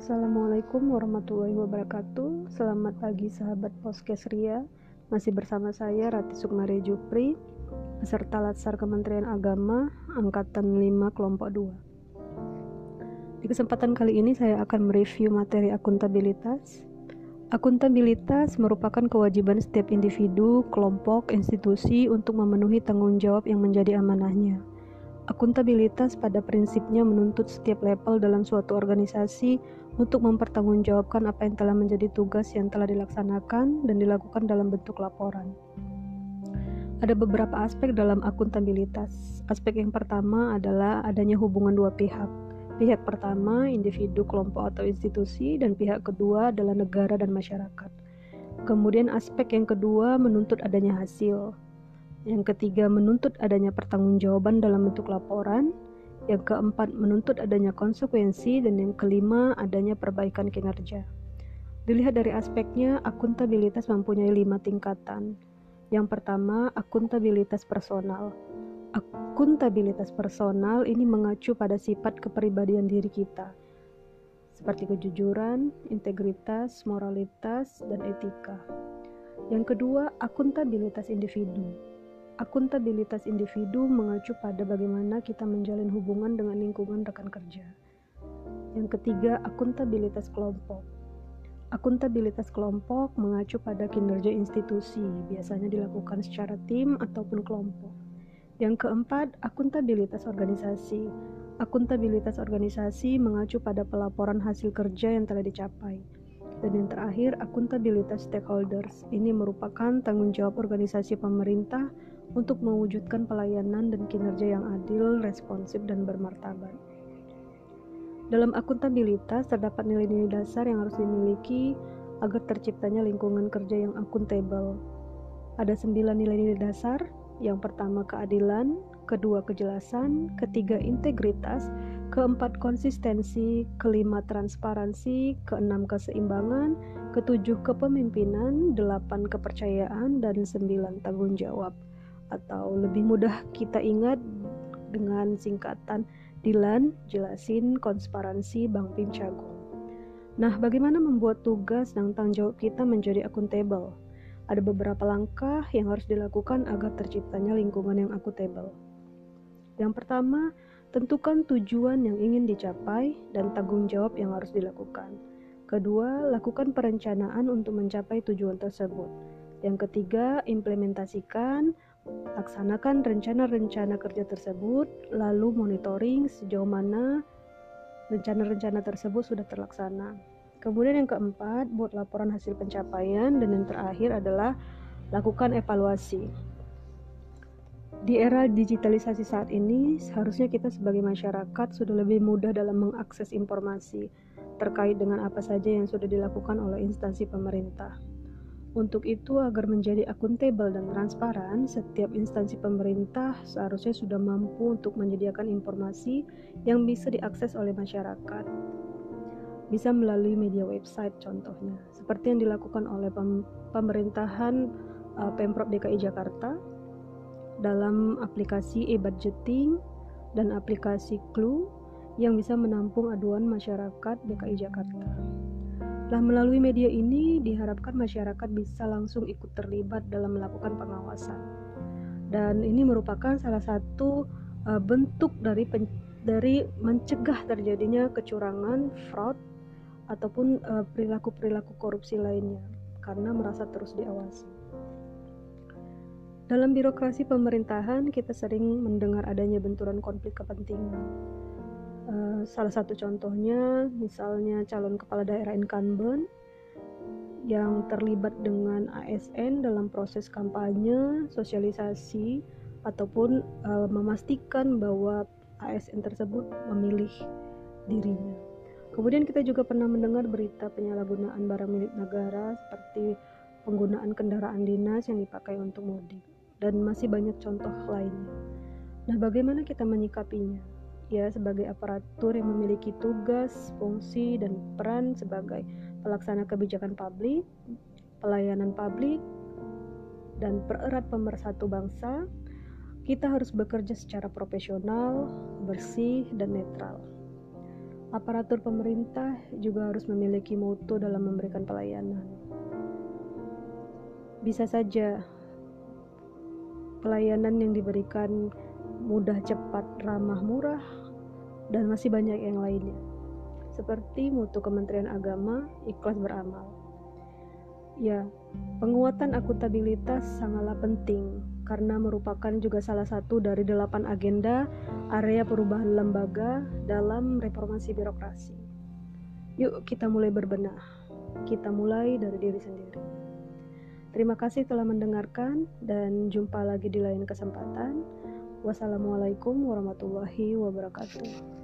Assalamualaikum warahmatullahi wabarakatuh. Selamat pagi sahabat Poskes Ria. Masih bersama saya Rati Sukmari Jupri Peserta Latsar Kementerian Agama Angkatan 5 Kelompok 2 Di kesempatan kali ini saya akan mereview materi akuntabilitas. Akuntabilitas merupakan kewajiban setiap individu, kelompok, institusi untuk memenuhi tanggung jawab yang menjadi amanahnya Akuntabilitas pada prinsipnya menuntut setiap level dalam suatu organisasi untuk mempertanggungjawabkan apa yang telah menjadi tugas yang telah dilaksanakan dan dilakukan dalam bentuk laporan. Ada beberapa aspek dalam akuntabilitas. Aspek yang pertama adalah adanya hubungan dua pihak. Pihak pertama, individu, kelompok, atau institusi, dan pihak kedua adalah negara dan masyarakat. Kemudian aspek yang kedua menuntut adanya hasil, yang ketiga, menuntut adanya pertanggungjawaban dalam bentuk laporan. Yang keempat, menuntut adanya konsekuensi. Dan yang kelima, adanya perbaikan kinerja. Dilihat dari aspeknya, akuntabilitas mempunyai lima tingkatan. Yang pertama, akuntabilitas personal. Akuntabilitas personal ini mengacu pada sifat kepribadian diri kita, seperti kejujuran, integritas, moralitas, dan etika. Yang kedua, akuntabilitas individu. Akuntabilitas individu mengacu pada bagaimana kita menjalin hubungan dengan lingkungan rekan kerja. Yang ketiga, akuntabilitas kelompok. Akuntabilitas kelompok mengacu pada kinerja institusi, biasanya dilakukan secara tim ataupun kelompok. Yang keempat, akuntabilitas organisasi. Akuntabilitas organisasi mengacu pada pelaporan hasil kerja yang telah dicapai. Dan yang terakhir, akuntabilitas stakeholders. Ini merupakan tanggung jawab organisasi pemerintah untuk mewujudkan pelayanan dan kinerja yang adil, responsif, dan bermartabat. Dalam akuntabilitas terdapat nilai-nilai dasar yang harus dimiliki agar terciptanya lingkungan kerja yang akuntabel. Ada sembilan nilai-nilai dasar. Yang pertama keadilan, kedua kejelasan, ketiga integritas, keempat konsistensi, kelima transparansi, keenam keseimbangan, ketujuh kepemimpinan, delapan kepercayaan, dan sembilan tanggung jawab atau lebih mudah kita ingat dengan singkatan Dilan, jelasin, konsparansi, Bang Pim. Nah, bagaimana membuat tugas dan tanggung jawab kita menjadi akuntabel? Ada beberapa langkah yang harus dilakukan agar terciptanya lingkungan yang akuntabel. Yang pertama, tentukan tujuan yang ingin dicapai dan tanggung jawab yang harus dilakukan. Kedua, lakukan perencanaan untuk mencapai tujuan tersebut. Yang ketiga, implementasikan Laksanakan rencana-rencana kerja tersebut, lalu monitoring sejauh mana rencana-rencana tersebut sudah terlaksana. Kemudian yang keempat, buat laporan hasil pencapaian dan yang terakhir adalah lakukan evaluasi. Di era digitalisasi saat ini, seharusnya kita sebagai masyarakat sudah lebih mudah dalam mengakses informasi terkait dengan apa saja yang sudah dilakukan oleh instansi pemerintah. Untuk itu, agar menjadi akuntabel dan transparan, setiap instansi pemerintah seharusnya sudah mampu untuk menyediakan informasi yang bisa diakses oleh masyarakat. Bisa melalui media website contohnya, seperti yang dilakukan oleh pem pemerintahan uh, Pemprov DKI Jakarta dalam aplikasi e-budgeting dan aplikasi Clue yang bisa menampung aduan masyarakat DKI Jakarta. Nah, melalui media ini diharapkan masyarakat bisa langsung ikut terlibat dalam melakukan pengawasan. Dan ini merupakan salah satu uh, bentuk dari pen, dari mencegah terjadinya kecurangan, fraud ataupun eh, perilaku-perilaku korupsi lainnya karena merasa terus diawasi. Dalam birokrasi pemerintahan, kita sering mendengar adanya benturan konflik kepentingan Eh, salah satu contohnya, misalnya calon kepala daerah incumbent yang terlibat dengan ASN dalam proses kampanye, sosialisasi, ataupun uh, memastikan bahwa ASN tersebut memilih dirinya. Kemudian kita juga pernah mendengar berita penyalahgunaan barang milik negara seperti penggunaan kendaraan dinas yang dipakai untuk mudik dan masih banyak contoh lainnya. Nah, bagaimana kita menyikapinya? Ya sebagai aparatur yang memiliki tugas, fungsi, dan peran sebagai pelaksana kebijakan publik, pelayanan publik, dan pererat pemersatu bangsa, kita harus bekerja secara profesional, bersih, dan netral. aparatur pemerintah juga harus memiliki mutu dalam memberikan pelayanan. Bisa saja pelayanan yang diberikan mudah, cepat, ramah, murah, dan masih banyak yang lainnya. Seperti mutu Kementerian Agama, ikhlas beramal. Ya, penguatan akuntabilitas sangatlah penting karena merupakan juga salah satu dari delapan agenda area perubahan lembaga dalam reformasi birokrasi. Yuk kita mulai berbenah. Kita mulai dari diri sendiri. Terima kasih telah mendengarkan dan jumpa lagi di lain kesempatan. Wassalamualaikum warahmatullahi wabarakatuh.